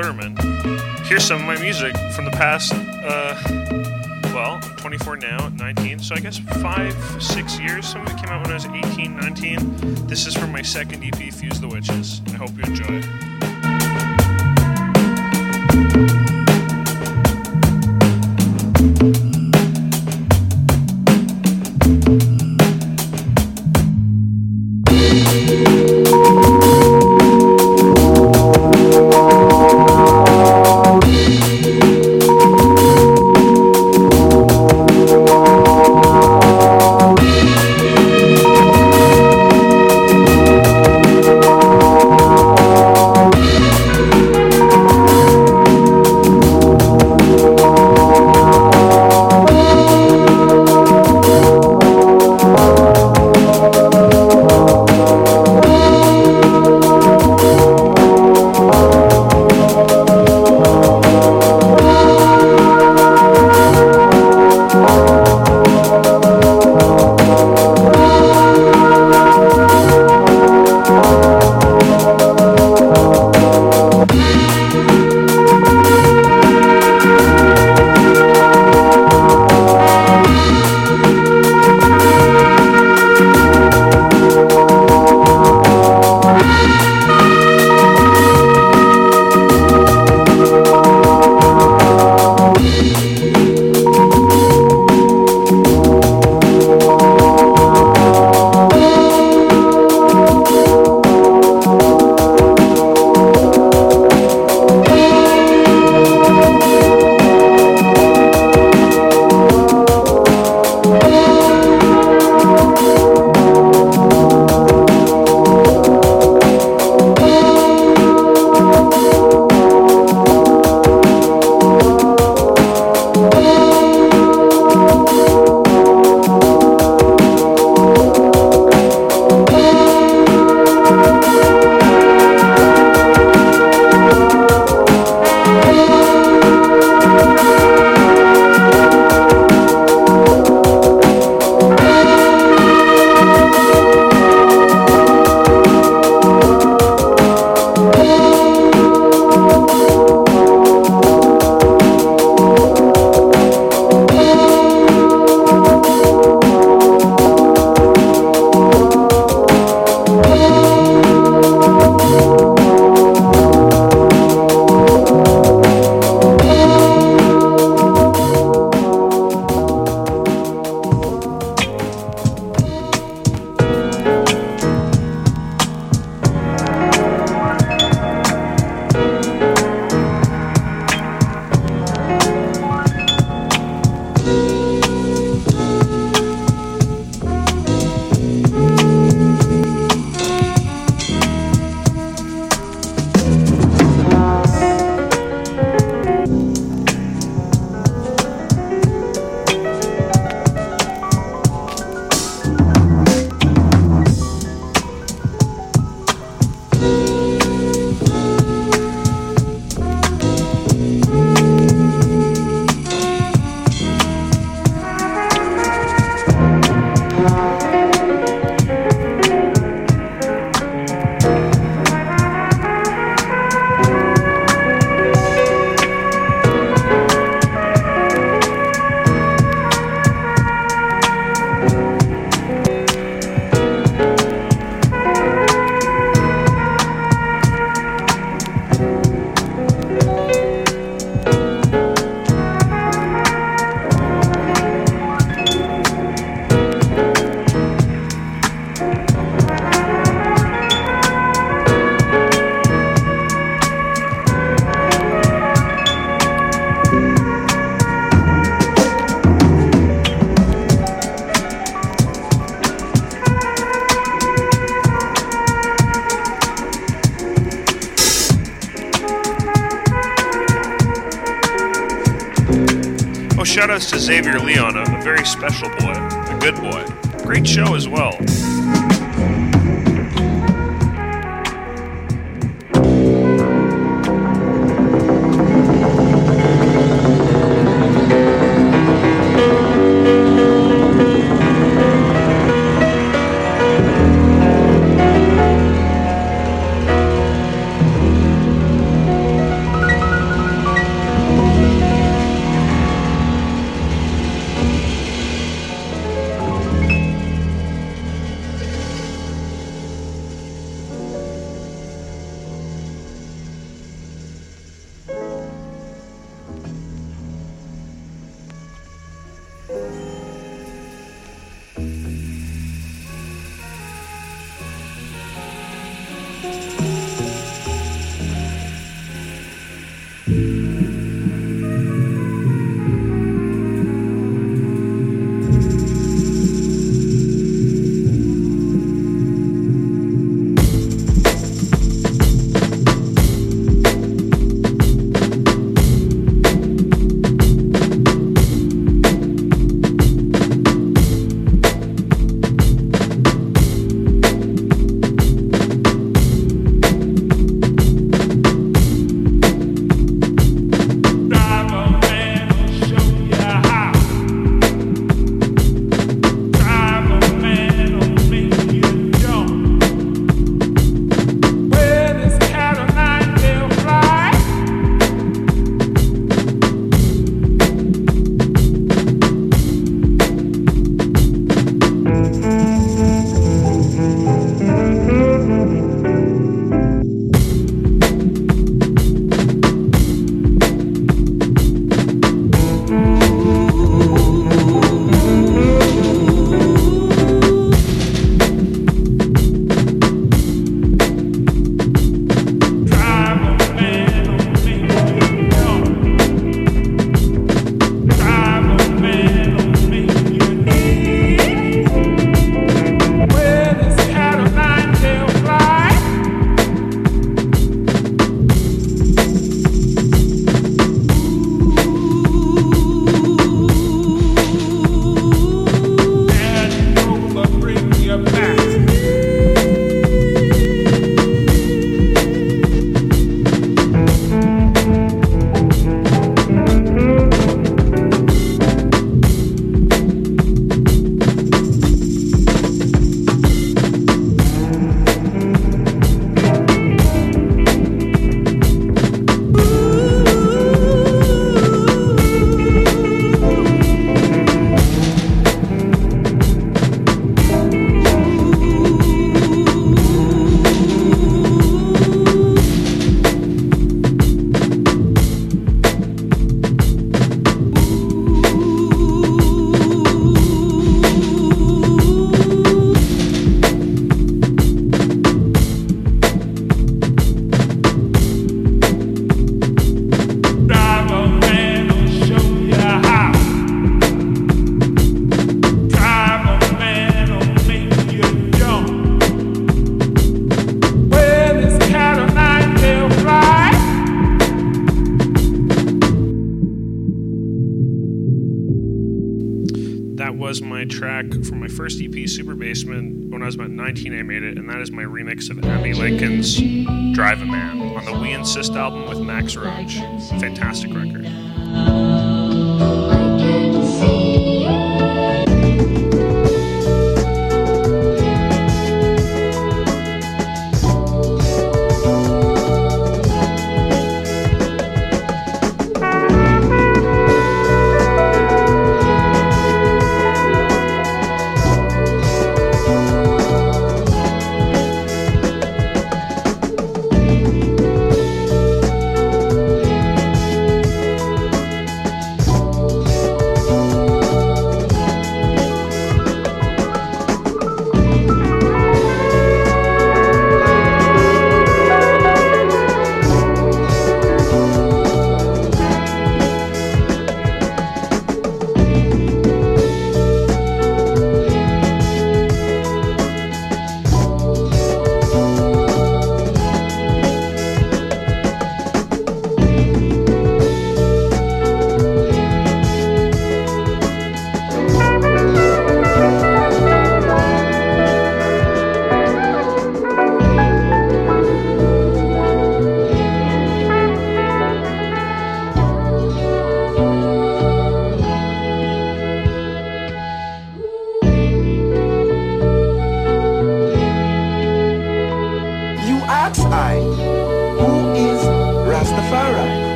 Futerman. Here's some of my music from the past, uh, well, I'm 24 now, 19, so I guess five, six years. Some of it came out when I was 18, 19. This is from my second EP, Fuse the Witches. I hope you enjoy it. Xavier Leon, a, a very special boy, a good boy. Great show as well.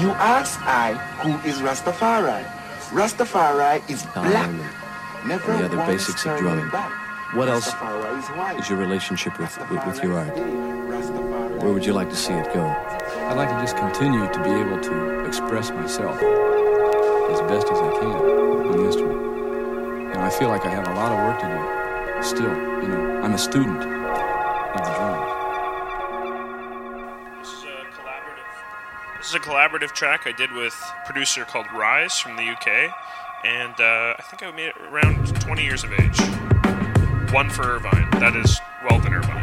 You ask I, who is Rastafari? Rastafari is black. Never the other basics of drumming. What else is your relationship with, with, with your art? Where would you like to see it go? I'd like to just continue to be able to express myself as best as I can on the instrument. You know, I feel like I have a lot of work to do. Still, you know, I'm a student is a collaborative track I did with a producer called Rise from the UK, and uh, I think I made it around 20 years of age. One for Irvine. That is Weldon Irvine.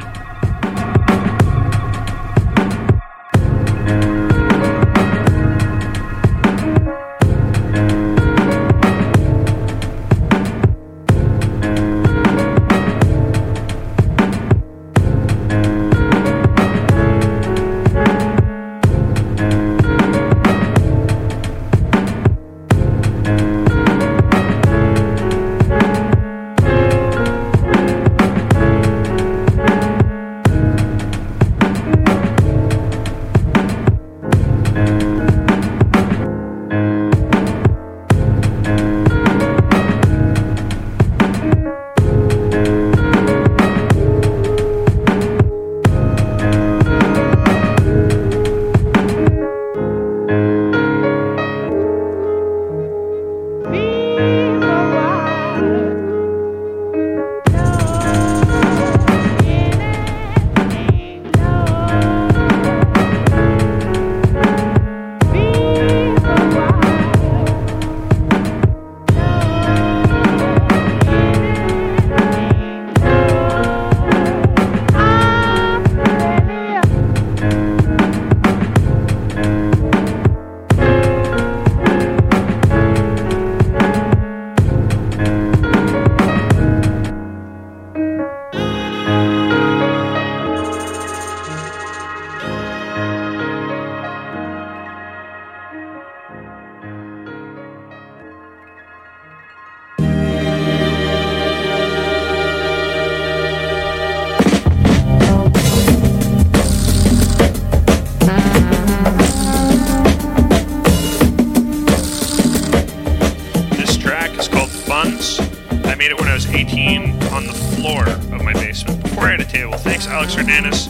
Alex Hernandez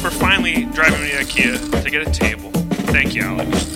for finally driving me to IKEA to get a table. Thank you, Alex.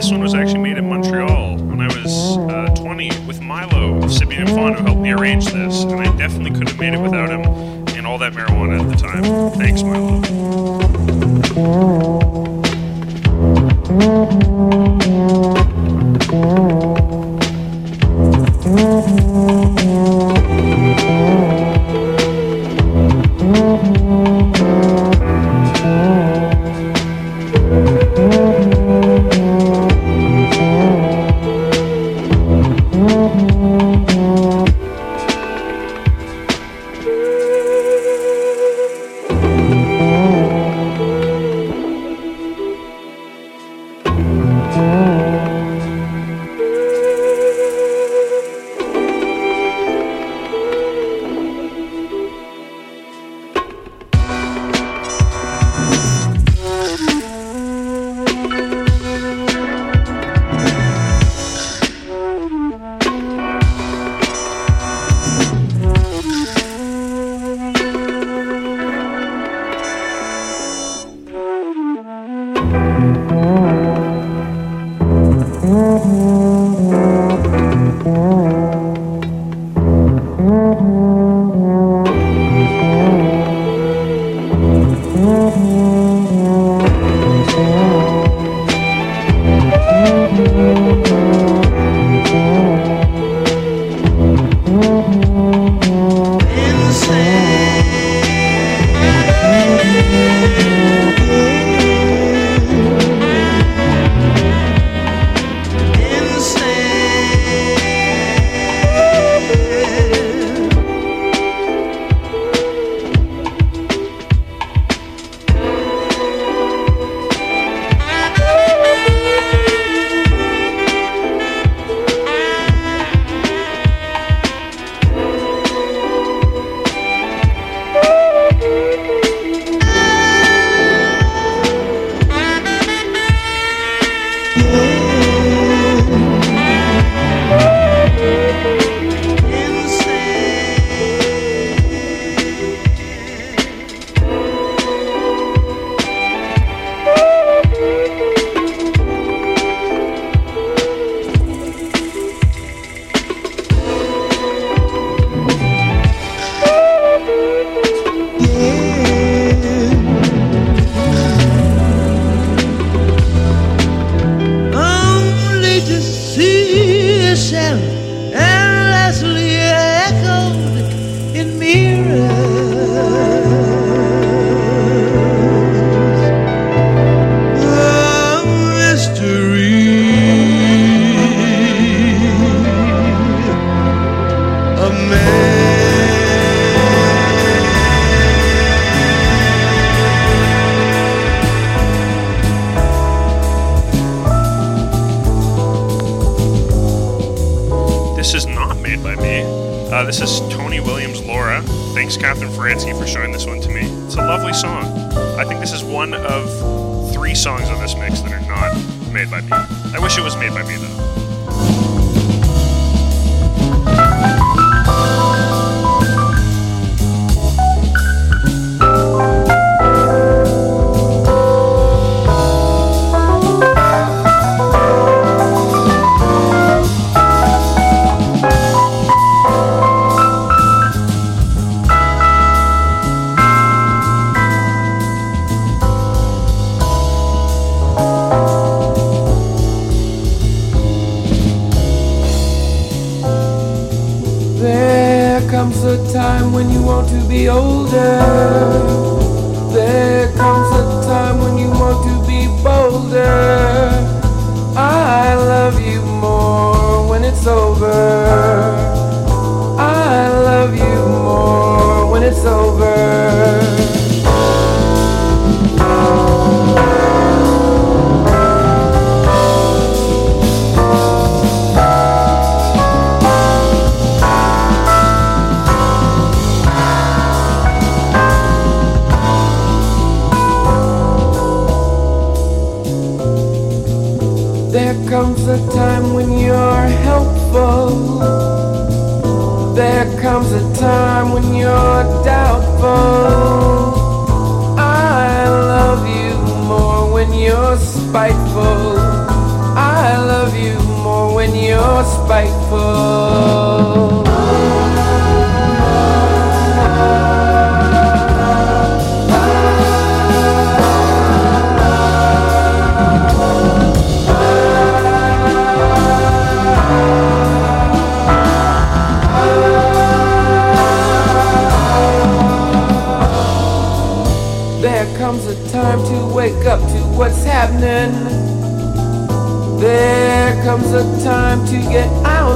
This one was actually made in Montreal when I was uh, 20 with Milo of Sibian and Fawn, who helped me arrange this, and I definitely couldn't have made it without him and all that marijuana at the time. Thanks, Milo.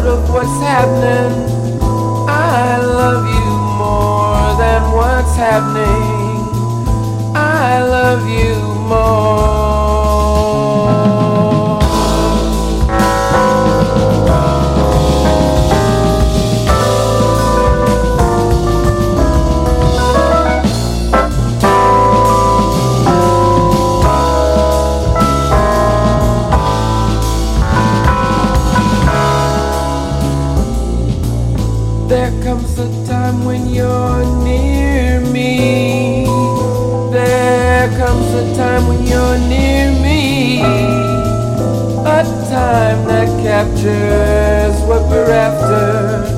Out of what's happening. I love you more than what's happening. I love you more. Captures what we're after.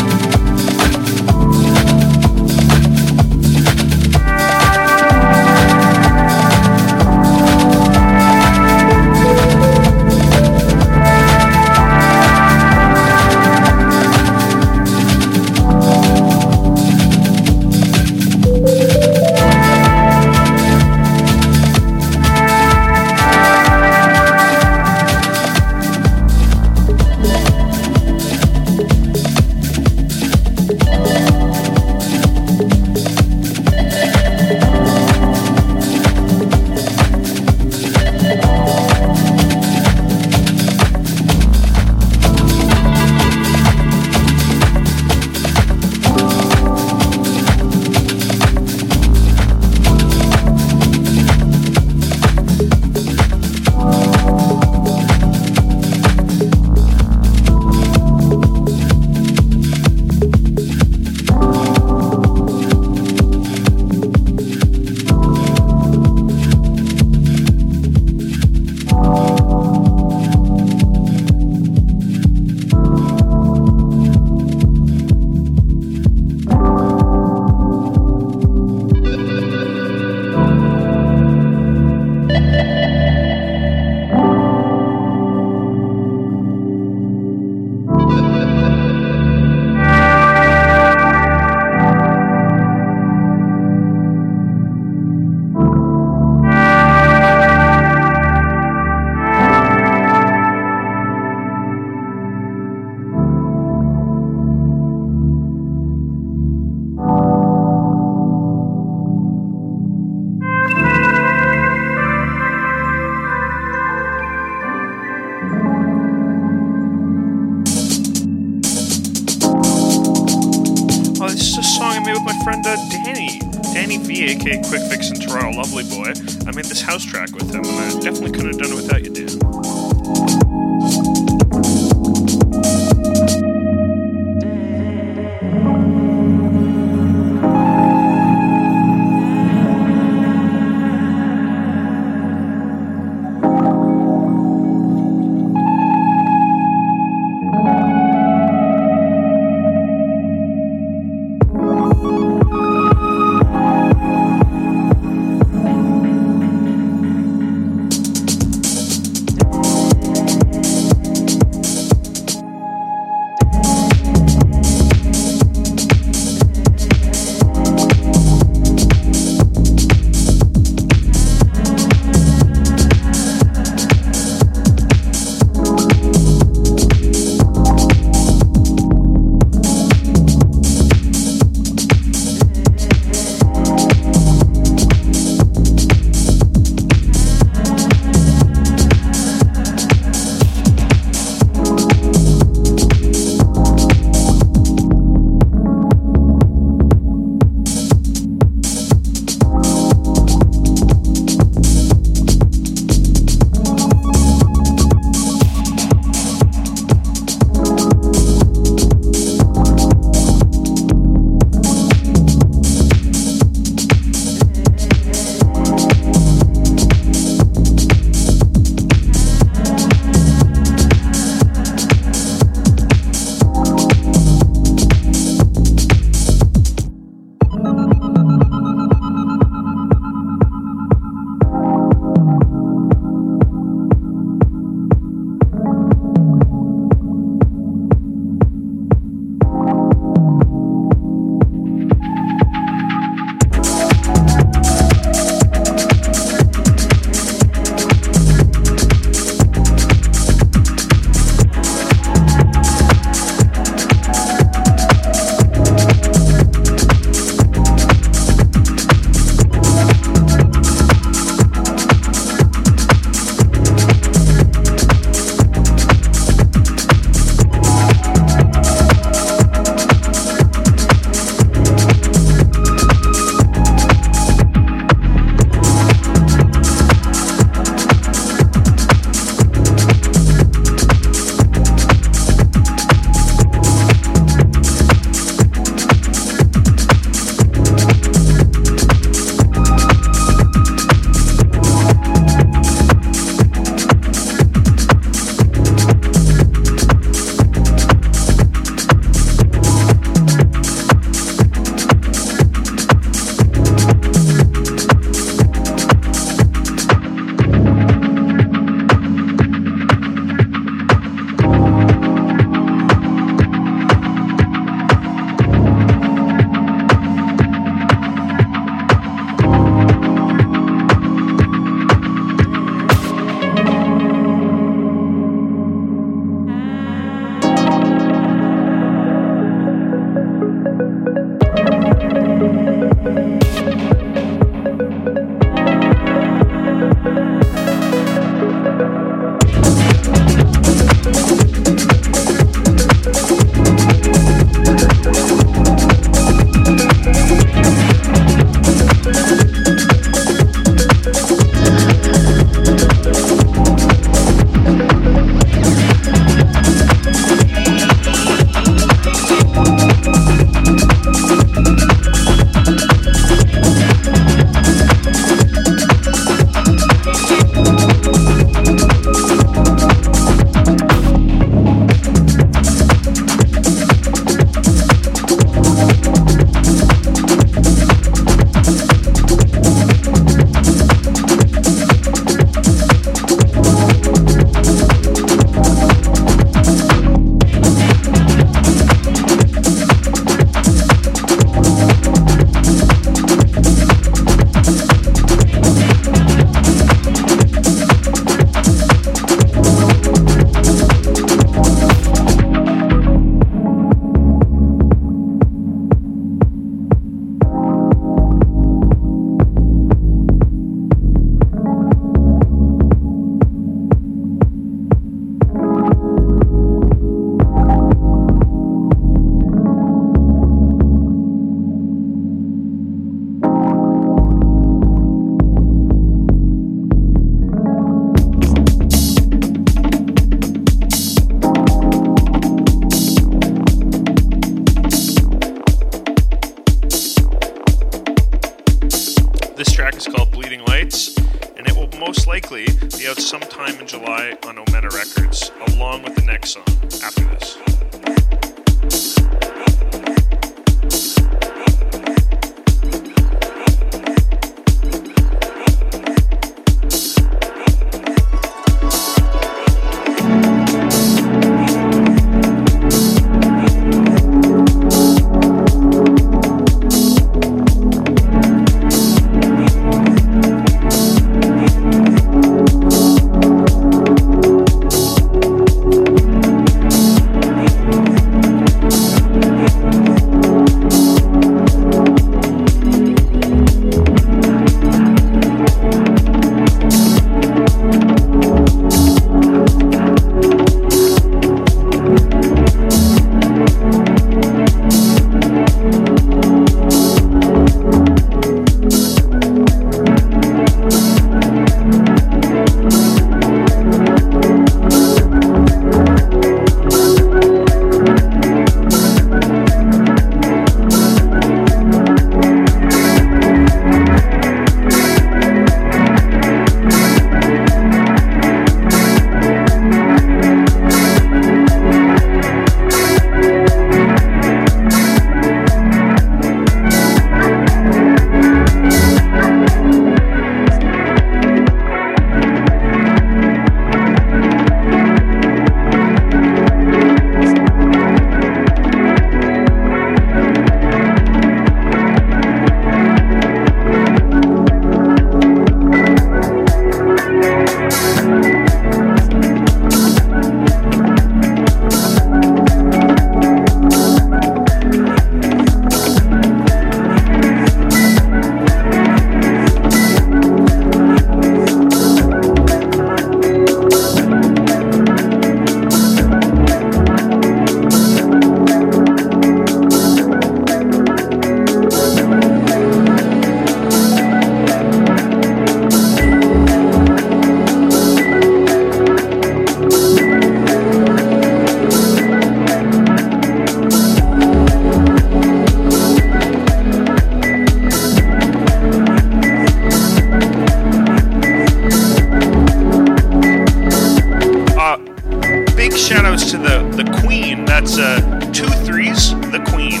Big shout outs to the, the Queen. That's uh, two threes, the Queen.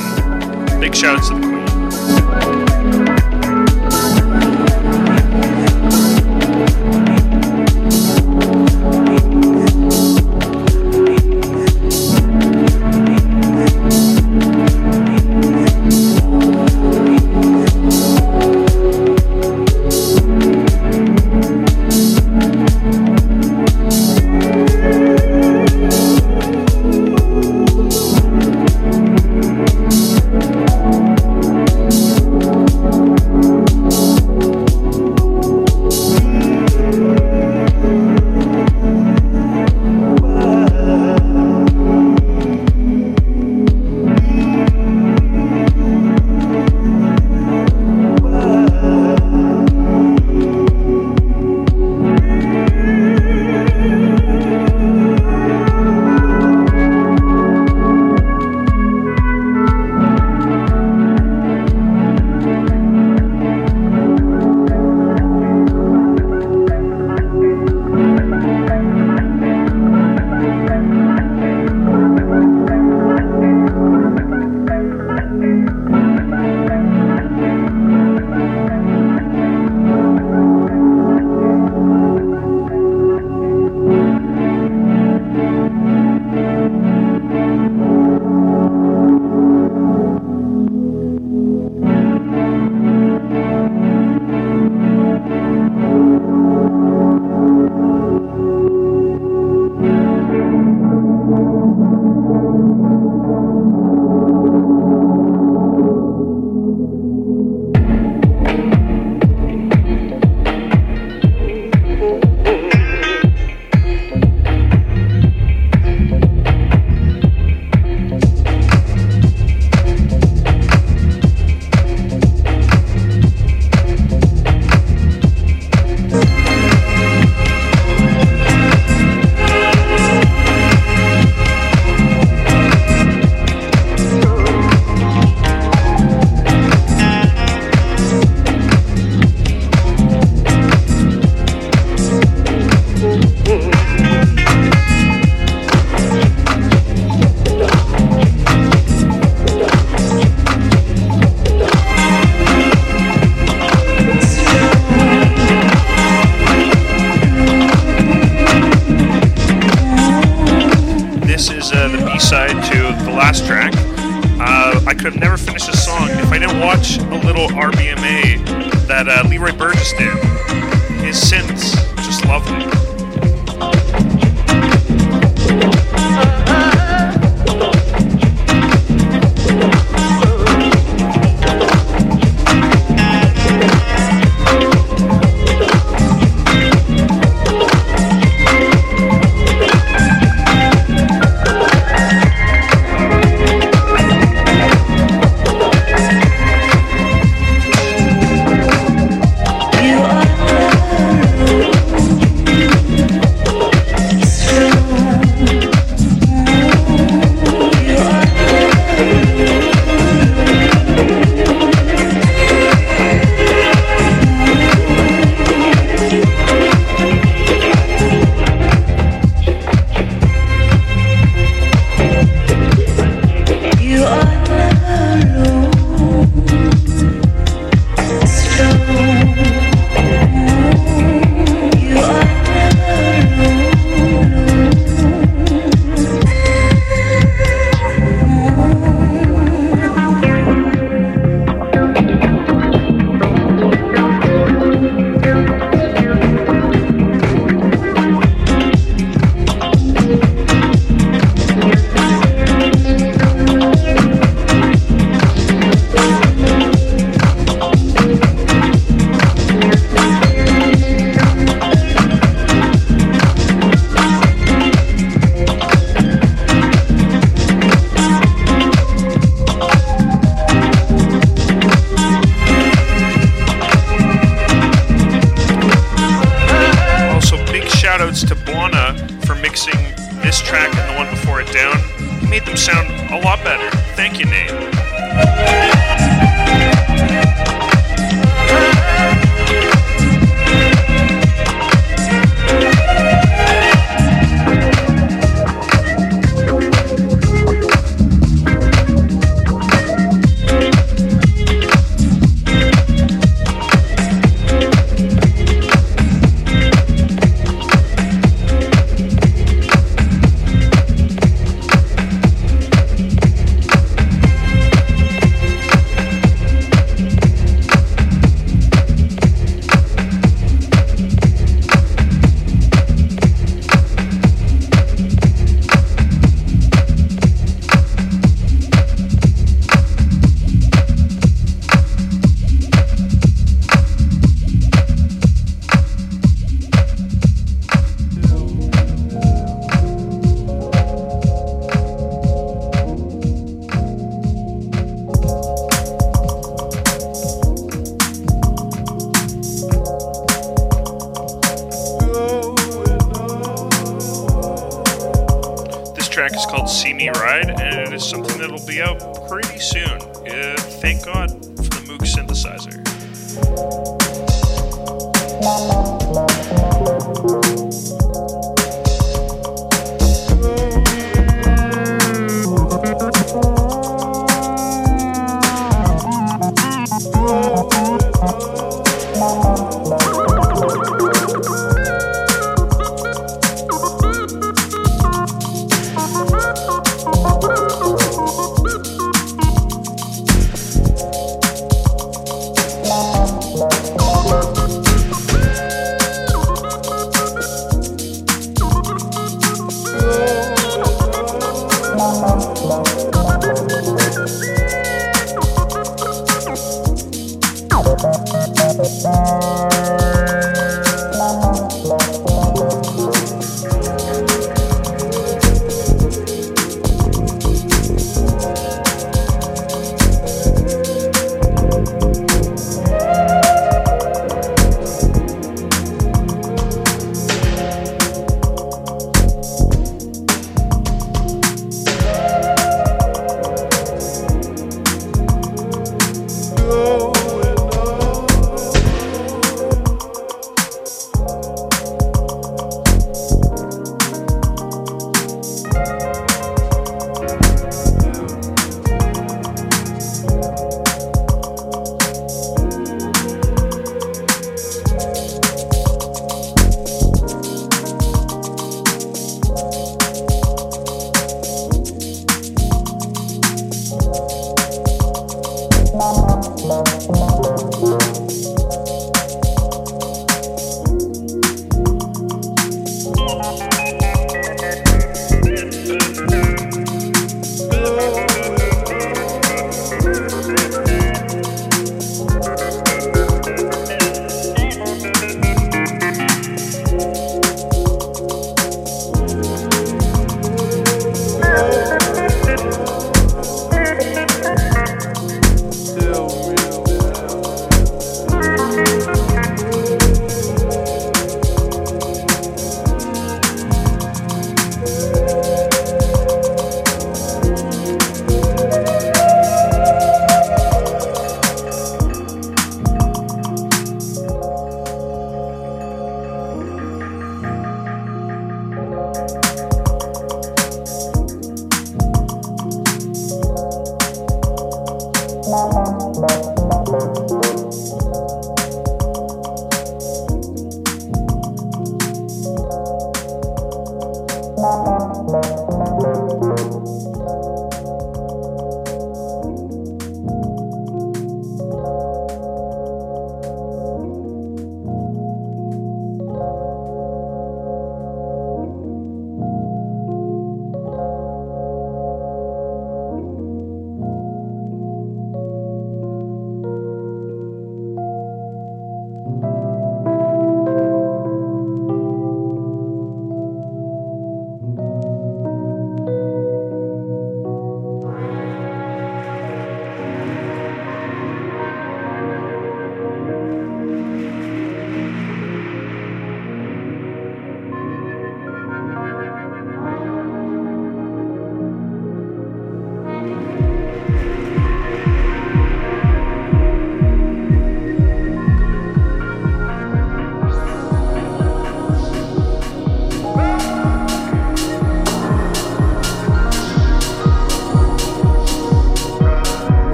Big shout outs to the Queen.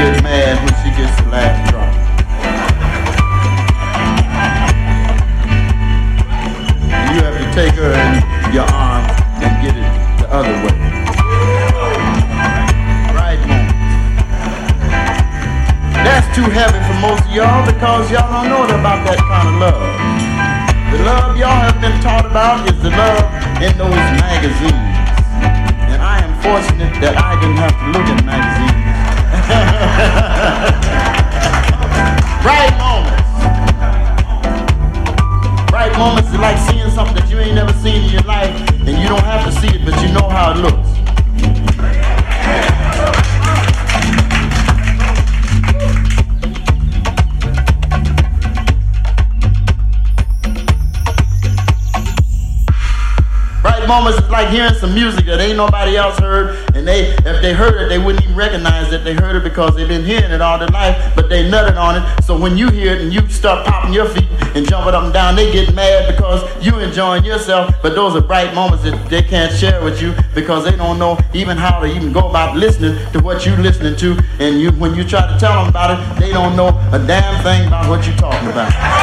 good man. Some music that ain't nobody else heard, and they if they heard it, they wouldn't even recognize that they heard it because they've been hearing it all their life, but they nutted on it. So when you hear it and you start popping your feet and jumping up and down, they get mad because you enjoying yourself. But those are bright moments that they can't share with you because they don't know even how to even go about listening to what you're listening to. And you when you try to tell them about it, they don't know a damn thing about what you're talking about.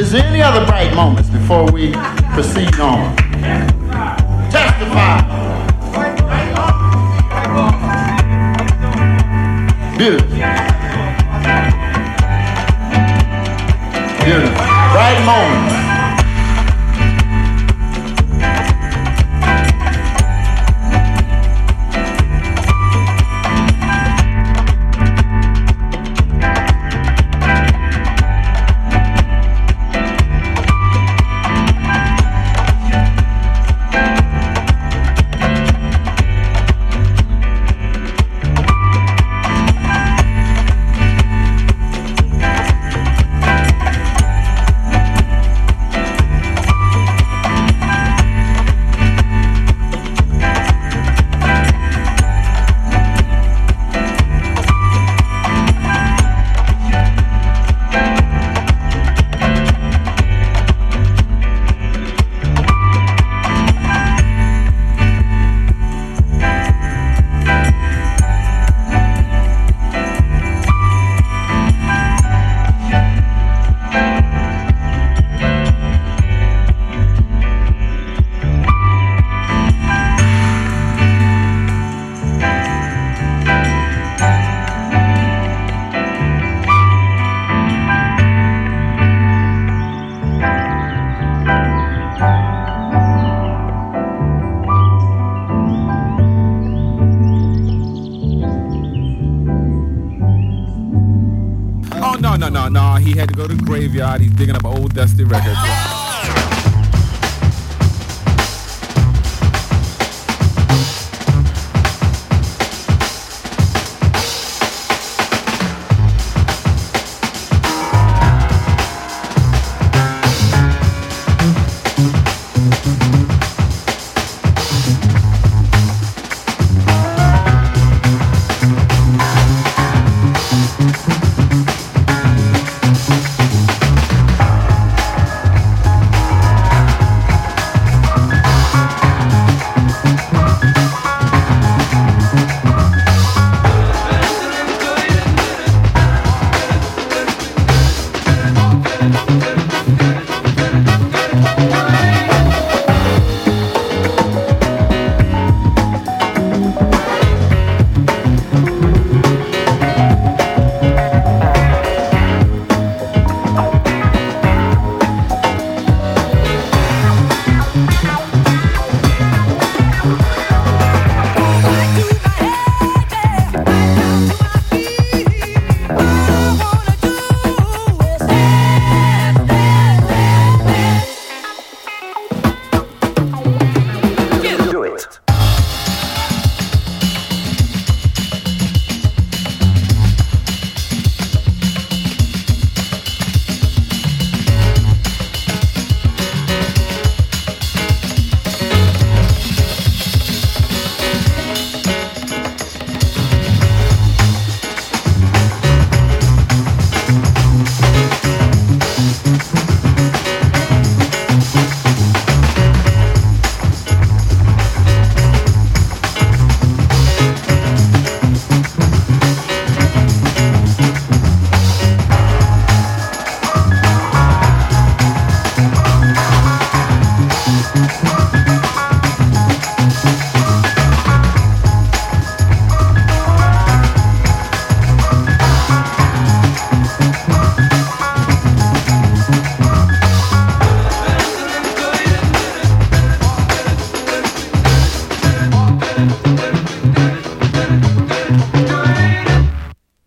Is there any other bright moments before we proceed on? Testify. Beautiful. Beautiful. Bright moments.